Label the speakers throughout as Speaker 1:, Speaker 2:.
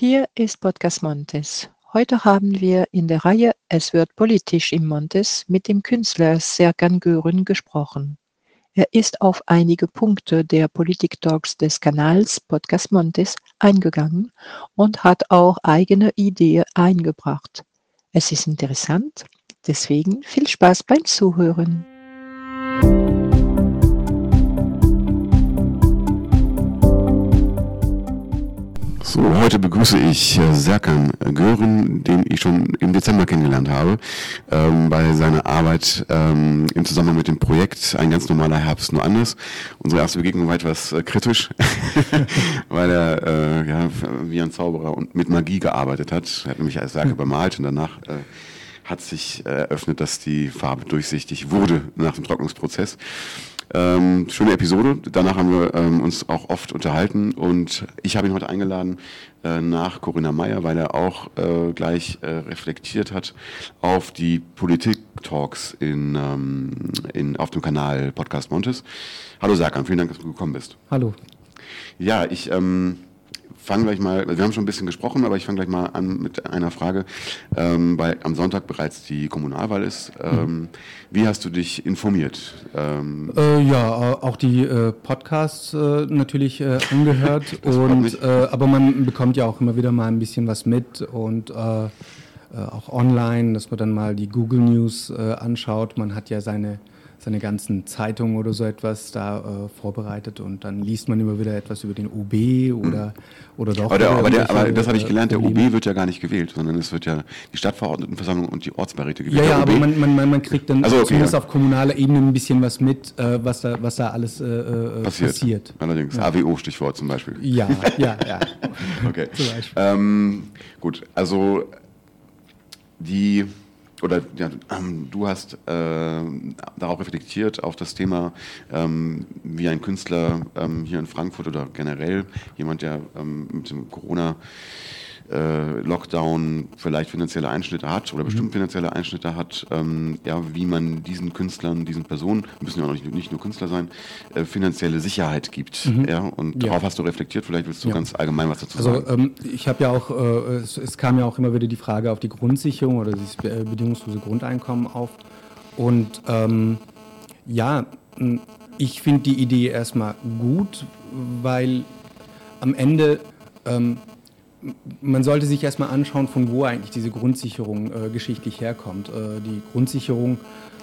Speaker 1: Hier ist Podcast Montes. Heute haben wir in der Reihe Es wird politisch im Montes mit dem Künstler Serkan Gören gesprochen. Er ist auf einige Punkte der Politik-Talks des Kanals Podcast Montes eingegangen und hat auch eigene Ideen eingebracht. Es ist interessant, deswegen viel Spaß beim Zuhören.
Speaker 2: So, heute begrüße ich äh, Serkan Gören, den ich schon im Dezember kennengelernt habe, ähm, bei seiner Arbeit ähm, im Zusammenhang mit dem Projekt Ein ganz normaler Herbst nur anders. Unsere erste Begegnung war etwas äh, kritisch, weil er äh, ja, wie ein Zauberer und mit Magie gearbeitet hat. Er hat nämlich als Werke hm. bemalt und danach äh, hat sich eröffnet, dass die Farbe durchsichtig wurde nach dem Trocknungsprozess. Ähm, schöne Episode. Danach haben wir ähm, uns auch oft unterhalten und ich habe ihn heute eingeladen äh, nach Corinna Meyer, weil er auch äh, gleich äh, reflektiert hat auf die Politik-Talks in, ähm, in, auf dem Kanal Podcast Montes. Hallo Serkan, vielen Dank, dass du gekommen bist.
Speaker 3: Hallo.
Speaker 2: Ja, ich ähm, fange gleich mal, wir haben schon ein bisschen gesprochen, aber ich fange gleich mal an mit einer Frage, ähm, weil am Sonntag bereits die Kommunalwahl ist. Ähm, mhm. Wie hast du dich informiert?
Speaker 3: Ähm, äh, ja, auch die äh, Podcasts äh, natürlich äh, angehört, und, äh, aber man bekommt ja auch immer wieder mal ein bisschen was mit und äh, auch online, dass man dann mal die Google News anschaut. Man hat ja seine seine ganzen Zeitungen oder so etwas da äh, vorbereitet und dann liest man immer wieder etwas über den OB oder, oder doch.
Speaker 2: Aber, der, aber, der, aber das habe ich gelernt, der OB wird ja gar nicht gewählt, sondern es wird ja die Stadtverordnetenversammlung und die Ortsbeiräte gewählt.
Speaker 3: Ja, ja aber man, man, man kriegt dann also, okay, zumindest ja. auf kommunaler Ebene ein bisschen was mit, äh, was, da, was da alles äh, äh passiert. passiert.
Speaker 2: Allerdings, ja. AWO-Stichwort zum Beispiel.
Speaker 3: Ja, ja, ja.
Speaker 2: okay. Zum Beispiel. Ähm, gut, also die oder ja, ähm, du hast äh, darauf reflektiert, auf das Thema, ähm, wie ein Künstler ähm, hier in Frankfurt oder generell jemand, der ähm, mit dem Corona äh, Lockdown vielleicht finanzielle Einschnitte hat oder mhm. bestimmt finanzielle Einschnitte hat, ähm, ja, wie man diesen Künstlern, diesen Personen, müssen ja auch nicht, nicht nur Künstler sein, äh, finanzielle Sicherheit gibt. Mhm. Ja, und ja. darauf hast du reflektiert, vielleicht willst du ja. ganz allgemein was dazu
Speaker 3: also,
Speaker 2: sagen.
Speaker 3: Also ähm, ich habe ja auch, äh, es, es, kam ja auch immer wieder die Frage auf die Grundsicherung oder das bedingungslose Grundeinkommen auf. Und ähm, ja, ich finde die Idee erstmal gut, weil am Ende ähm, man sollte sich erstmal anschauen, von wo eigentlich diese Grundsicherung äh, geschichtlich herkommt. Äh, die Grundsicherung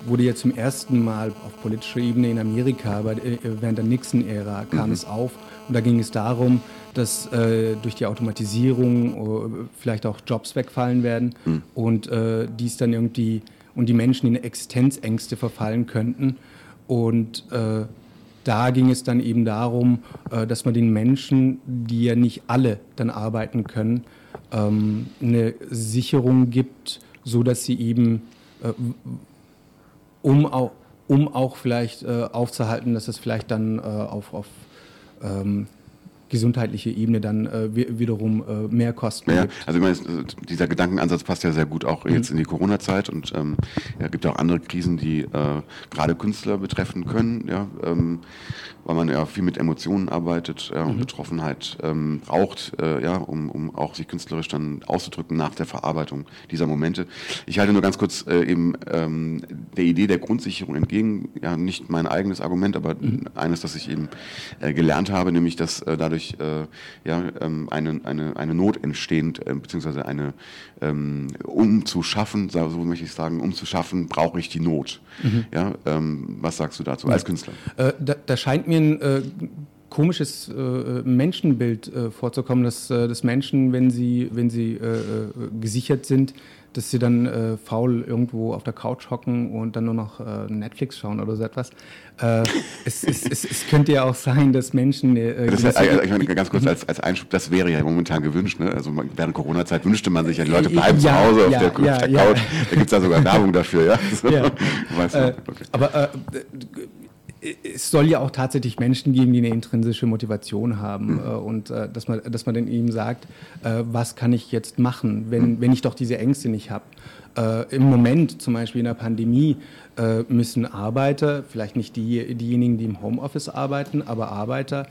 Speaker 3: wurde ja zum ersten Mal auf politischer Ebene in Amerika, aber äh, während der Nixon-Ära kam mhm. es auf. Und da ging es darum, dass äh, durch die Automatisierung äh, vielleicht auch Jobs wegfallen werden mhm. und dies dann irgendwie und die Menschen in Existenzängste verfallen könnten. Und da ging es dann eben darum, äh, dass man den Menschen, die ja nicht alle dann arbeiten können, ähm, eine Sicherung gibt, so dass sie eben, äh, um auch, um auch vielleicht äh, aufzuhalten, dass es vielleicht dann auf, auf ähm, gesundheitliche Ebene dann äh, wiederum äh, mehr Kosten
Speaker 2: ja, gibt. Also ich meine, dieser Gedankenansatz passt ja sehr gut auch mhm. jetzt in die Corona-Zeit und ähm, ja, gibt auch andere Krisen, die äh, gerade Künstler betreffen können, ja, ähm, weil man ja viel mit Emotionen arbeitet ja, und mhm. Betroffenheit ähm, braucht, äh, ja, um, um auch sich künstlerisch dann auszudrücken nach der Verarbeitung dieser Momente. Ich halte nur ganz kurz äh, eben ähm, der Idee der Grundsicherung entgegen, ja, nicht mein eigenes Argument, aber mhm. eines, das ich eben äh, gelernt habe, nämlich dass dadurch dadurch äh, ja, ähm, eine, eine, eine Not entstehend, äh, beziehungsweise eine, ähm, um zu schaffen, so möchte ich sagen, um zu schaffen, brauche ich die Not. Mhm. Ja, ähm, was sagst du dazu als Künstler?
Speaker 3: Äh, da, da, scheint mir ein äh, komisches äh, Menschenbild äh, vorzukommen, dass, äh, dass Menschen, wenn sie, wenn sie äh, gesichert sind, dass sie dann äh, faul irgendwo auf der Couch hocken und dann nur noch äh, Netflix schauen oder so etwas. Äh, es, es, es, es, könnte ja auch sein, dass Menschen.
Speaker 2: Äh, das heißt, ich meine, ganz kurz als, als Einschub, das wäre ja momentan gewünscht. Ne? Also während Corona-Zeit wünschte man sich ja, die Leute bleiben ja, zu Hause ja, auf der, ja, der Couch. Da gibt es ja sogar Werbung dafür. Ja? So.
Speaker 3: Äh, okay. Aber äh, es soll ja auch tatsächlich Menschen geben, die eine intrinsische Motivation haben mhm. äh, und äh, dass, man, dass man dann eben sagt, äh, was kann ich jetzt machen, wenn, mhm. wenn ich doch diese Ängste nicht habe. Äh, Im Moment, zum Beispiel in der Pandemie, müssen Arbeiter, vielleicht nicht die, diejenigen, die im Homeoffice arbeiten, aber Arbeiter,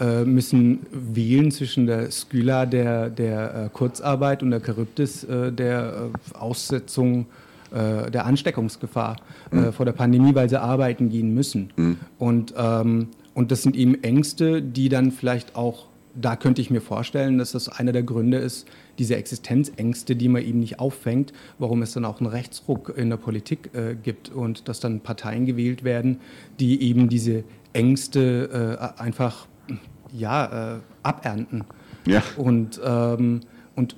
Speaker 3: äh, müssen wählen zwischen der Skylla der, der äh, Kurzarbeit und der Charybdis äh, der äh, Aussetzung äh, der Ansteckungsgefahr mhm. vor der Pandemie, weil sie arbeiten gehen müssen. Mhm. Und, ähm, und das sind eben Ängste, die dann vielleicht auch, da könnte ich mir vorstellen, dass das einer der Gründe ist, diese Existenzängste, die man eben nicht auffängt, warum es dann auch einen Rechtsruck in der Politik äh, gibt und dass dann Parteien gewählt werden, die eben diese Ängste äh, einfach ja, äh, abernten. Ja. Und, ähm, und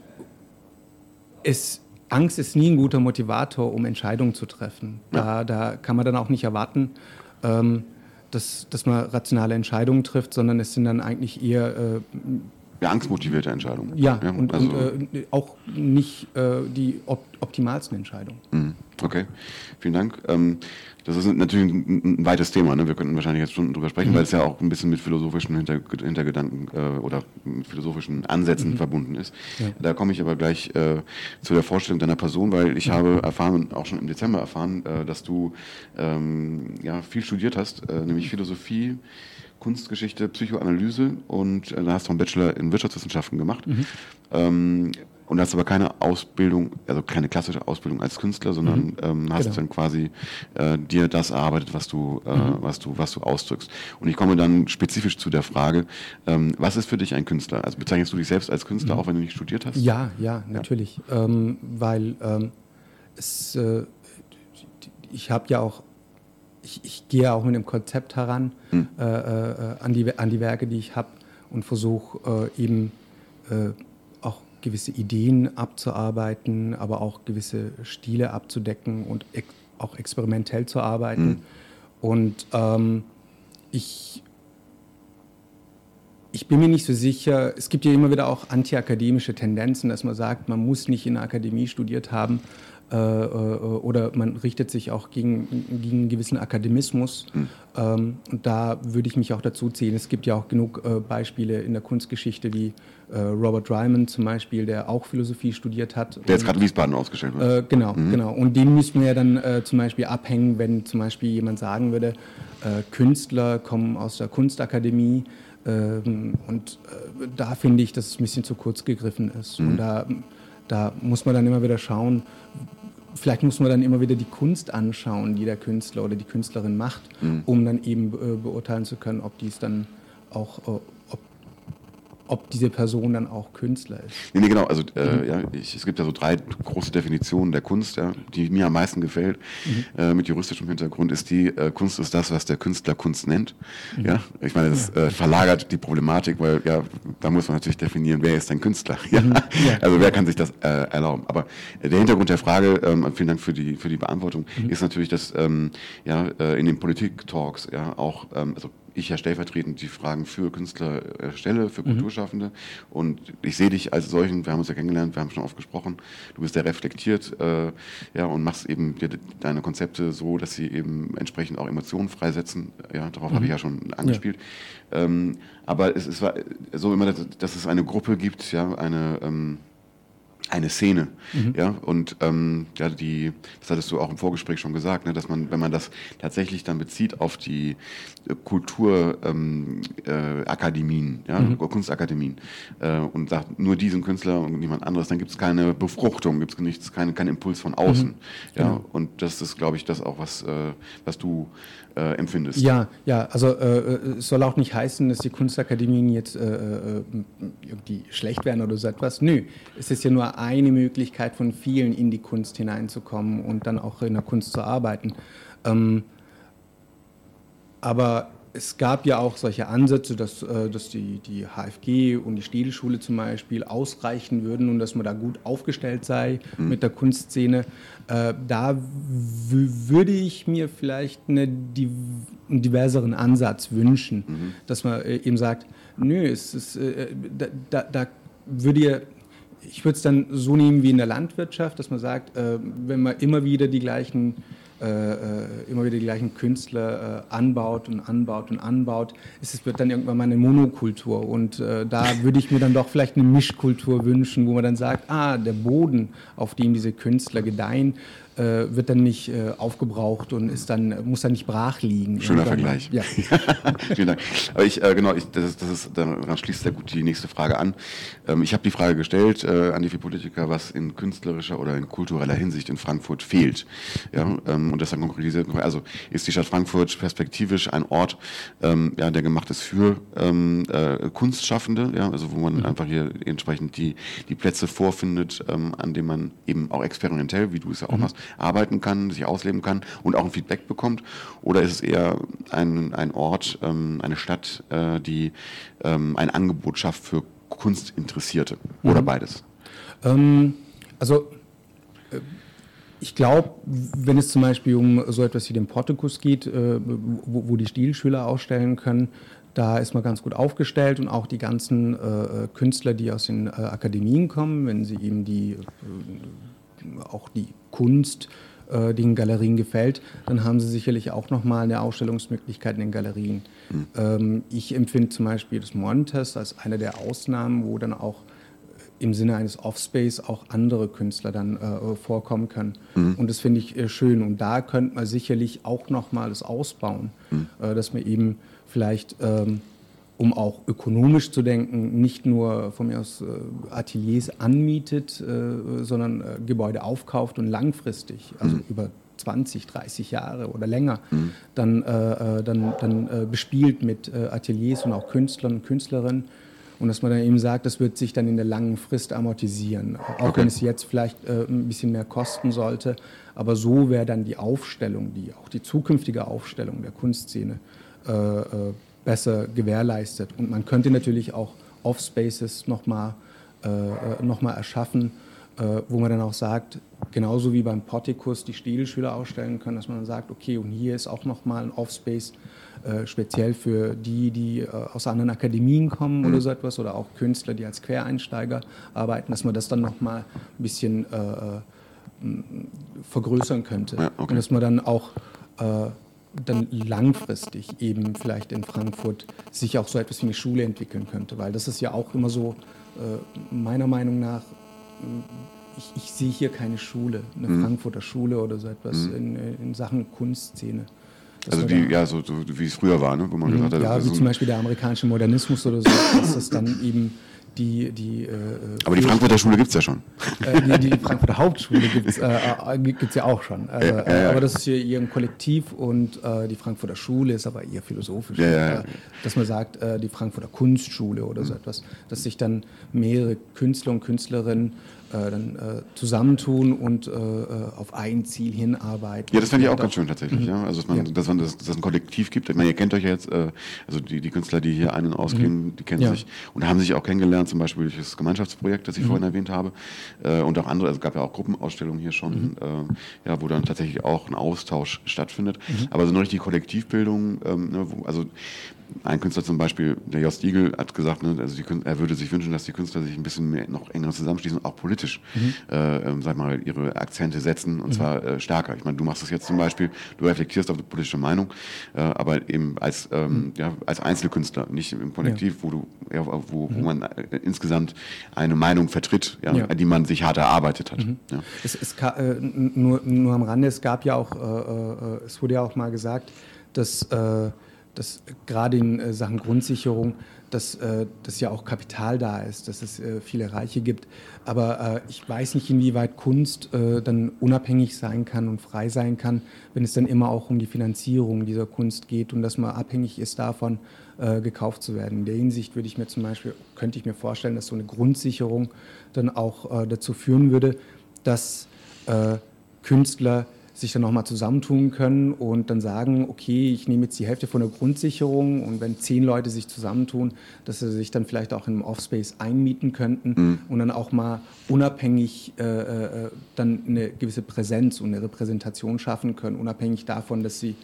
Speaker 3: es, Angst ist nie ein guter Motivator, um Entscheidungen zu treffen. Da, da kann man dann auch nicht erwarten, ähm, dass, dass man rationale Entscheidungen trifft, sondern es sind dann eigentlich eher äh,
Speaker 2: ja, angstmotivierte Entscheidungen.
Speaker 3: Ja, ja und, also und äh, auch nicht äh, die op optimalsten Entscheidungen.
Speaker 2: Mhm. Okay, vielen Dank. Ähm, das ist natürlich ein, ein weites Thema. Ne? Wir könnten wahrscheinlich jetzt Stunden drüber sprechen, mhm. weil es ja auch ein bisschen mit philosophischen Hinter Hintergedanken äh, oder philosophischen Ansätzen mhm. verbunden ist. Ja. Da komme ich aber gleich äh, zu der Vorstellung deiner Person, weil ich mhm. habe erfahren, auch schon im Dezember erfahren, äh, dass du ähm, ja, viel studiert hast, äh, nämlich Philosophie, Kunstgeschichte, Psychoanalyse und äh, da hast du einen Bachelor in Wirtschaftswissenschaften gemacht. Mhm. Ähm, und hast aber keine Ausbildung, also keine klassische Ausbildung als Künstler, sondern mhm. ähm, hast genau. dann quasi äh, dir das erarbeitet, was du, äh, mhm. was du, was du ausdrückst. Und ich komme dann spezifisch zu der Frage, ähm, was ist für dich ein Künstler? Also bezeichnest du dich selbst als Künstler, mhm. auch wenn du nicht studiert hast?
Speaker 3: Ja, ja, natürlich. Ja. Ähm, weil ähm, es, äh, ich habe ja auch ich, ich, gehe auch mit dem Konzept heran hm. äh, an, die, an die Werke, die ich habe und versuche äh, eben äh, auch gewisse Ideen abzuarbeiten, aber auch gewisse Stile abzudecken und ex auch experimentell zu arbeiten. Hm. Und ähm, ich, ich bin mir nicht so sicher, es gibt ja immer wieder auch antiakademische Tendenzen, dass man sagt, man muss nicht in der Akademie studiert haben, äh, äh, oder man richtet sich auch gegen, gegen einen gewissen Akademismus. Mhm. Ähm, und da würde ich mich auch dazu ziehen. Es gibt ja auch genug äh, Beispiele in der Kunstgeschichte, wie äh, Robert Ryman zum Beispiel, der auch Philosophie studiert hat.
Speaker 2: Der jetzt gerade Wiesbaden ausgestellt
Speaker 3: wird. Äh, genau, mhm. genau. Und den müssten wir ja dann äh, zum Beispiel abhängen, wenn zum Beispiel jemand sagen würde, Künstler kommen aus der Kunstakademie. Ähm, und da finde ich, dass es ein bisschen zu kurz gegriffen ist. Mhm. Und da, da muss man dann immer wieder schauen, vielleicht muss man dann immer wieder die Kunst anschauen, die der Künstler oder die Künstlerin macht, mhm. um dann eben äh, beurteilen zu können, ob dies dann auch, äh, ob diese Person dann auch Künstler ist.
Speaker 2: Nee, nee genau. Also äh, ja, ich, es gibt ja so drei große Definitionen der Kunst, ja, die mir am meisten gefällt, mhm. äh, mit juristischem Hintergrund, ist die, äh, Kunst ist das, was der Künstler Kunst nennt. Mhm. Ja, ich meine, das ja. Äh, verlagert die Problematik, weil ja, da muss man natürlich definieren, wer ist ein Künstler. Ja? Mhm. ja. Also wer kann sich das äh, erlauben? Aber der Hintergrund der Frage, ähm, vielen Dank für die, für die Beantwortung, mhm. ist natürlich, dass ähm, ja, äh, in den Politik-Talks ja auch, ähm, also ich ja stellvertretend die Fragen für Künstler stelle, für mhm. Kulturschaffende. Mhm. Und ich sehe dich als solchen, wir haben uns ja kennengelernt, wir haben schon oft gesprochen, du bist sehr reflektiert äh, ja, und machst eben dir deine Konzepte so, dass sie eben entsprechend auch Emotionen freisetzen. Ja, darauf mhm. habe ich ja schon angespielt. Ja. Ähm, aber es, es war so immer, dass, dass, es eine Gruppe gibt, ja, eine ähm, eine Szene. Mhm. Ja, und ähm, ja, die, das hattest du auch im Vorgespräch schon gesagt, ne, dass man, wenn man das tatsächlich dann bezieht auf die äh, Kulturakademien, ähm, äh, ja, mhm. Kunstakademien äh, und sagt nur diesen Künstler und niemand anderes, dann gibt es keine Befruchtung, gibt es nichts, keinen kein Impuls von außen. Mhm. Ja, genau. und das ist, glaube ich, das auch, was, äh, was du äh, empfindest.
Speaker 3: Ja, ja, also äh, äh, es soll auch nicht heißen, dass die Kunstakademien jetzt irgendwie schlecht werden oder so etwas. Nö, es ist ja nur eine Möglichkeit von vielen in die Kunst hineinzukommen und dann auch in der Kunst zu arbeiten. Ähm, aber es gab ja auch solche Ansätze, dass, äh, dass die, die HFG und die Städelschule zum Beispiel ausreichen würden und dass man da gut aufgestellt sei mhm. mit der Kunstszene. Äh, da würde ich mir vielleicht eine, einen diverseren Ansatz wünschen, mhm. dass man äh, eben sagt, nö, es ist, da, da, da würde ihr ich würde es dann so nehmen wie in der Landwirtschaft, dass man sagt, wenn man immer wieder die gleichen äh, äh, immer wieder die gleichen Künstler äh, anbaut und anbaut und anbaut, es wird dann irgendwann mal eine Monokultur. Und äh, da würde ich mir dann doch vielleicht eine Mischkultur wünschen, wo man dann sagt, ah, der Boden, auf dem diese Künstler gedeihen, äh, wird dann nicht äh, aufgebraucht und ist dann, muss dann nicht brach liegen.
Speaker 2: Schöner Vergleich. Ja. Vielen Dank. Aber ich, äh, genau, ich, das, ist, das ist, daran schließt sehr gut die nächste Frage an. Ähm, ich habe die Frage gestellt äh, an die vier Politiker, was in künstlerischer oder in kultureller Hinsicht in Frankfurt fehlt. Ja, ähm, und deshalb konkretisiert, also ist die Stadt Frankfurt perspektivisch ein Ort, ähm, ja, der gemacht ist für ähm, äh, Kunstschaffende, ja, also wo man mhm. einfach hier entsprechend die, die Plätze vorfindet, ähm, an denen man eben auch experimentell, wie du es ja auch mhm. machst, arbeiten kann, sich ausleben kann und auch ein Feedback bekommt? Oder ist es eher ein, ein Ort, ähm, eine Stadt, äh, die ähm, ein Angebot schafft für Kunstinteressierte? Oder mhm. beides?
Speaker 3: Ähm, also äh, ich glaube, wenn es zum Beispiel um so etwas wie den Portikus geht, äh, wo, wo, die Stilschüler ausstellen können, da ist man ganz gut aufgestellt und auch die ganzen äh, Künstler, die aus den äh, Akademien kommen, wenn sie eben die, äh, auch die Kunst, äh, die in Galerien gefällt, dann haben sie sicherlich auch nochmal eine Ausstellungsmöglichkeit in den Galerien. Mhm. Ähm, ich empfinde zum Beispiel das Montes als eine der Ausnahmen, wo dann auch im Sinne eines Offspace auch andere Künstler dann äh, vorkommen können. Mhm. Und das finde ich äh, schön. Und da könnte man sicherlich auch nochmal das ausbauen, mhm. äh, dass man eben vielleicht, ähm, um auch ökonomisch zu denken, nicht nur von mir aus äh, Ateliers anmietet, äh, sondern äh, Gebäude aufkauft und langfristig, also mhm. über 20, 30 Jahre oder länger, mhm. dann, dann, dann bespielt mit Ateliers und auch Künstlern und Künstlerinnen und dass man dann eben sagt, das wird sich dann in der langen Frist amortisieren. Auch okay. wenn es jetzt vielleicht äh, ein bisschen mehr kosten sollte. Aber so wäre dann die Aufstellung, die, auch die zukünftige Aufstellung der Kunstszene äh, äh, besser gewährleistet. Und man könnte natürlich auch Off-Spaces nochmal äh, äh, noch erschaffen, äh, wo man dann auch sagt, genauso wie beim Portikus die Stilschüler ausstellen können, dass man dann sagt, okay, und hier ist auch nochmal ein Off-Space, äh, speziell für die, die äh, aus anderen Akademien kommen oder so etwas oder auch Künstler, die als Quereinsteiger arbeiten, dass man das dann nochmal ein bisschen äh, äh vergrößern könnte. Ja, okay. Und dass man dann auch dann langfristig eben vielleicht in Frankfurt sich auch so etwas wie eine Schule entwickeln könnte, weil das ist ja auch immer so, äh, meiner Meinung nach, ich, ich, sehe hier keine Schule, eine mhm. Frankfurter Schule oder so etwas mhm. in, in Sachen Kunstszene.
Speaker 2: Also die, ja, so, so, wie es früher war, ne? wo man
Speaker 3: mhm. gesagt hat, ja, wie so zum Beispiel der amerikanische Modernismus oder so, dass das dann eben die, die äh,
Speaker 2: Aber die Frankfurter Schule gibt es ja schon.
Speaker 3: Äh, die, die, Frankfurter Hauptschule gibt es äh, äh ja auch schon. Also. Aber das ist hier ein Kollektiv und äh, die Frankfurter Schule ist aber eher philosophisch. Äh, dass man sagt, die Frankfurter Kunstschule oder so mhm. etwas, dass sich dann mehrere Künstler und Künstlerinnen äh, dann äh, zusammentun und äh, äh, auf ein Ziel hinarbeiten.
Speaker 2: Ja, das fände ich auch ganz schön tatsächlich, mhm. ja. Also dass man, ja. dass man das, dass es ein Kollektiv gibt. Ich meine, ihr kennt euch ja jetzt, äh, also die, die Künstler, die hier ein- und ausgehen, mhm. die kennen sich und haben sich auch kennengelernt, zum Beispiel durch das Gemeinschaftsprojekt, das ich mhm. vorhin erwähnt habe. Äh, und auch andere, also es gab ja auch Gruppenausstellungen hier schon, mhm. äh, ja, wo dann tatsächlich auch ein Austausch stattfindet. Mhm. Aber so eine richtige Kollektivbildung, ähm, ne, wo, also ein Künstler zum Beispiel, der Jost Diegel, hat gesagt, ne, also die, er würde sich wünschen, dass die Künstler sich ein bisschen mehr, noch enger zusammenschließen, auch politisch, mhm. äh, ähm, sag mal, ihre Akzente setzen und mhm. zwar äh, stärker. Ich meine, du machst das jetzt zum Beispiel, du reflektierst auf die politische Meinung, äh, aber eben als, ähm, mhm. ja, als Einzelkünstler, nicht im Kollektiv, ja. wo du, ja, wo, wo mhm. man äh, insgesamt eine Meinung vertritt, ja, ja. die man sich hart erarbeitet hat.
Speaker 3: Mhm. Es, es äh, nur, nur am Rande, es gab ja auch, äh, es wurde ja auch mal gesagt, dass dass gerade in äh, Sachen Grundsicherung, dass, äh, dass ja auch Kapital da ist, dass es äh, viele Reiche gibt. Aber ich weiß nicht, inwieweit Kunst dann unabhängig sein kann und frei sein kann, wenn es dann immer auch um die Finanzierung dieser Kunst geht und dass man abhängig ist davon, gekauft zu werden. In der Hinsicht würde ich mir zum Beispiel, könnte ich mir vorstellen, dass so eine Grundsicherung dann auch dazu führen würde, dass Künstler sich dann nochmal zusammentun können und dann sagen, okay, ich nehme jetzt die Hälfte von der Grundsicherung und wenn zehn Leute sich zusammentun, dass sie sich dann vielleicht auch in einem Offspace einmieten könnten mhm. und dann auch mal unabhängig äh, äh, dann eine gewisse Präsenz und eine Repräsentation schaffen können, unabhängig davon, dass sie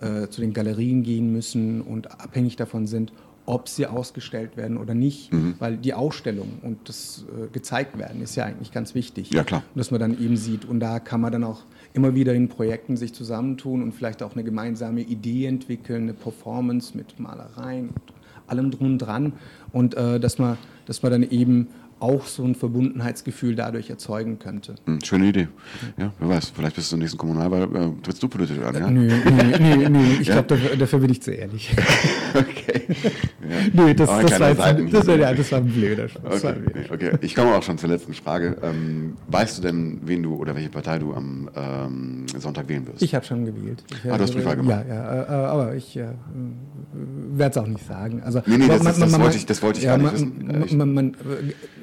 Speaker 3: äh, zu den Galerien gehen müssen und abhängig davon sind, ob sie ausgestellt werden oder nicht, mhm. weil die Ausstellung und das äh, gezeigt werden ist ja eigentlich ganz wichtig.
Speaker 2: Ja, klar.
Speaker 3: Und dass man dann eben sieht und da kann man dann auch immer wieder in Projekten sich zusammentun und vielleicht auch eine gemeinsame Idee entwickeln, eine Performance mit Malereien und allem drum und dran. Und äh, dass man, dass man dann eben auch so ein Verbundenheitsgefühl dadurch erzeugen könnte.
Speaker 2: Hm, schöne Idee. Ja, wer weiß, vielleicht bist du zur nächsten Kommunalwahl, äh, trittst du politisch an, ja?
Speaker 3: Nö, nö, nö, nö. ich ja? glaube, dafür, dafür, bin ich zu ehrlich. okay. Ja. Nö, das, das, war jetzt, das, war, ja, das war ein blöder Spaß.
Speaker 2: Okay. okay. ich komme auch schon zur letzten Frage. Ähm, weißt du denn, wen du oder welche Partei du am ähm, Sonntag wählen wirst?
Speaker 3: Ich habe schon gewählt.
Speaker 2: Ich, ah, du hast Briefwahl gemacht?
Speaker 3: Ja, ja, äh, aber ich äh, werde es auch nicht sagen. Also,
Speaker 2: nee, nee, das, man, das, man, wollte ich, das wollte ich ja, gar nicht
Speaker 3: man, wissen. Man, man,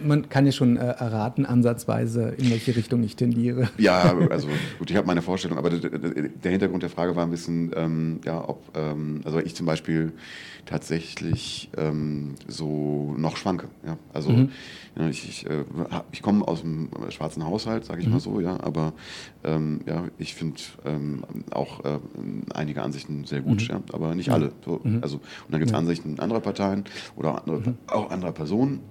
Speaker 3: man, kann ja schon äh, erraten, ansatzweise, in welche Richtung ich tendiere.
Speaker 2: Ja, also gut, ich habe meine Vorstellung, aber der Hintergrund der Frage war ein bisschen, ähm, ja, ob, ähm, also ich zum Beispiel tatsächlich ähm, so noch schwanke. Ja? Also mhm. ja, ich, ich, äh, ich komme aus einem schwarzen Haushalt, sage ich mhm. mal so, ja, aber ähm, ja, ich finde ähm, auch äh, einige Ansichten sehr gut, mhm. ja, aber nicht alle. So, mhm. also, und dann gibt es Ansichten anderer Parteien oder andere, mhm. auch anderer Personen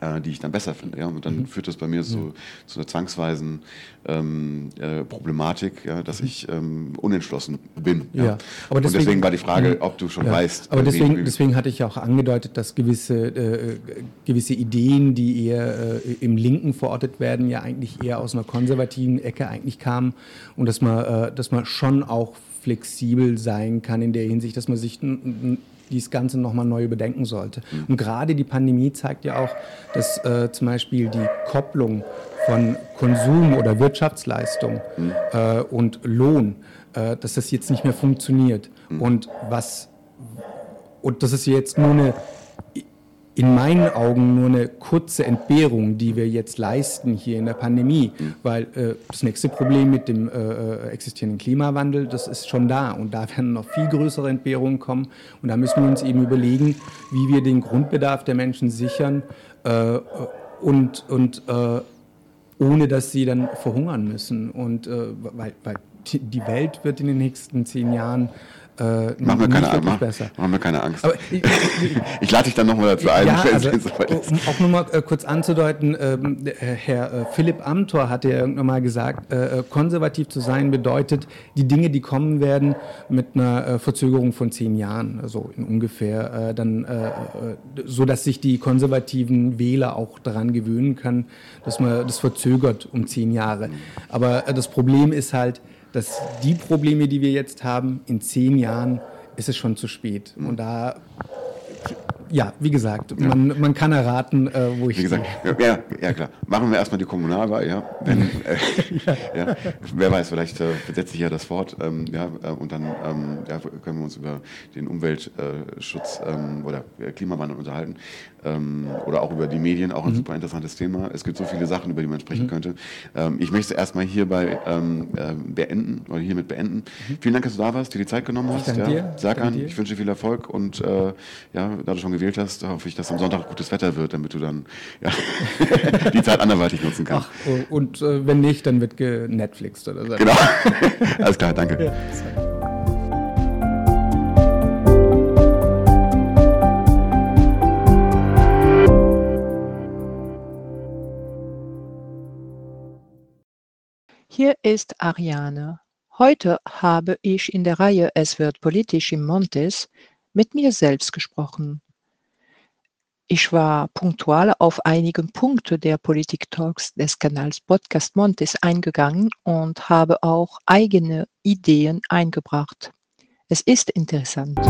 Speaker 2: äh, die ich dann besser finde. Ja? Und dann mhm. führt das bei mir zu, zu einer zwangsweisen ähm, äh, Problematik, ja, dass mhm. ich ähm, unentschlossen bin. Ja. ja. Aber deswegen, und deswegen war die Frage, mhm. ob du schon ja. weißt.
Speaker 3: Aber deswegen, deswegen hatte ich auch angedeutet, dass gewisse, äh, gewisse Ideen, die eher äh, im Linken verortet werden, ja eigentlich eher aus einer konservativen Ecke eigentlich kamen und dass man, äh, dass man schon auch flexibel sein kann in der Hinsicht, dass man sich dieses Ganze nochmal neu überdenken sollte. Und gerade die Pandemie zeigt ja auch, dass äh, zum Beispiel die Kopplung von Konsum oder Wirtschaftsleistung äh, und Lohn, äh, dass das jetzt nicht mehr funktioniert. Mhm. Und was und das ist jetzt nur eine in meinen Augen nur eine kurze Entbehrung, die wir jetzt leisten hier in der Pandemie, weil äh, das nächste Problem mit dem äh, äh, existierenden Klimawandel, das ist schon da und da werden noch viel größere Entbehrungen kommen und da müssen wir uns eben überlegen, wie wir den Grundbedarf der Menschen sichern äh, und, und äh, ohne dass sie dann verhungern müssen und äh, weil, weil die Welt wird in den nächsten zehn Jahren
Speaker 2: äh, mach, mir keine, mach, mach mir keine Angst. Ich, ich lade dich dann nochmal dazu ein.
Speaker 3: Ja, also, um auch nur mal äh, kurz anzudeuten, ähm, äh, Herr äh, Philipp Amthor hatte ja irgendwann mal gesagt, äh, äh, konservativ zu sein bedeutet, die Dinge, die kommen werden, mit einer äh, Verzögerung von zehn Jahren, also in ungefähr, dann, so dass sich die konservativen Wähler auch daran gewöhnen können, dass man das verzögert um zehn Jahre. Aber das Problem ist halt, dass die Probleme, die wir jetzt haben, in zehn Jahren ist es schon zu spät. Und da ja, wie gesagt, ja. Man, man kann erraten, äh, wo ich.
Speaker 2: Wie gesagt, ja, ja, klar. Machen wir erstmal die Kommunalwahl, ja. Wenn, äh, ja. Wer weiß, vielleicht äh, besetze ich ja das Wort, ähm, ja, äh, und dann ähm, ja, können wir uns über den Umweltschutz ähm, oder Klimawandel unterhalten ähm, oder auch über die Medien, auch ein mhm. super interessantes Thema. Es gibt so viele Sachen, über die man sprechen mhm. könnte. Ähm, ich möchte es erstmal hierbei ähm, äh, beenden oder hiermit beenden. Mhm. Vielen Dank, dass du da warst, dir die Zeit genommen hast.
Speaker 3: Ich danke dir.
Speaker 2: Sag an, ich wünsche dir viel Erfolg und äh, ja, da du schon gewählt hast, hoffe ich, dass am Sonntag gutes Wetter wird, damit du dann ja, die Zeit anderweitig nutzen kannst.
Speaker 3: Ach, und äh, wenn nicht, dann wird genetflixt oder so.
Speaker 2: Genau. Alles klar, danke. Ja,
Speaker 1: Hier ist Ariane. Heute habe ich in der Reihe Es wird politisch im Montes mit mir selbst gesprochen. Ich war punktual auf einige Punkte der Politik-Talks des Kanals Podcast Montes eingegangen und habe auch eigene Ideen eingebracht. Es ist interessant.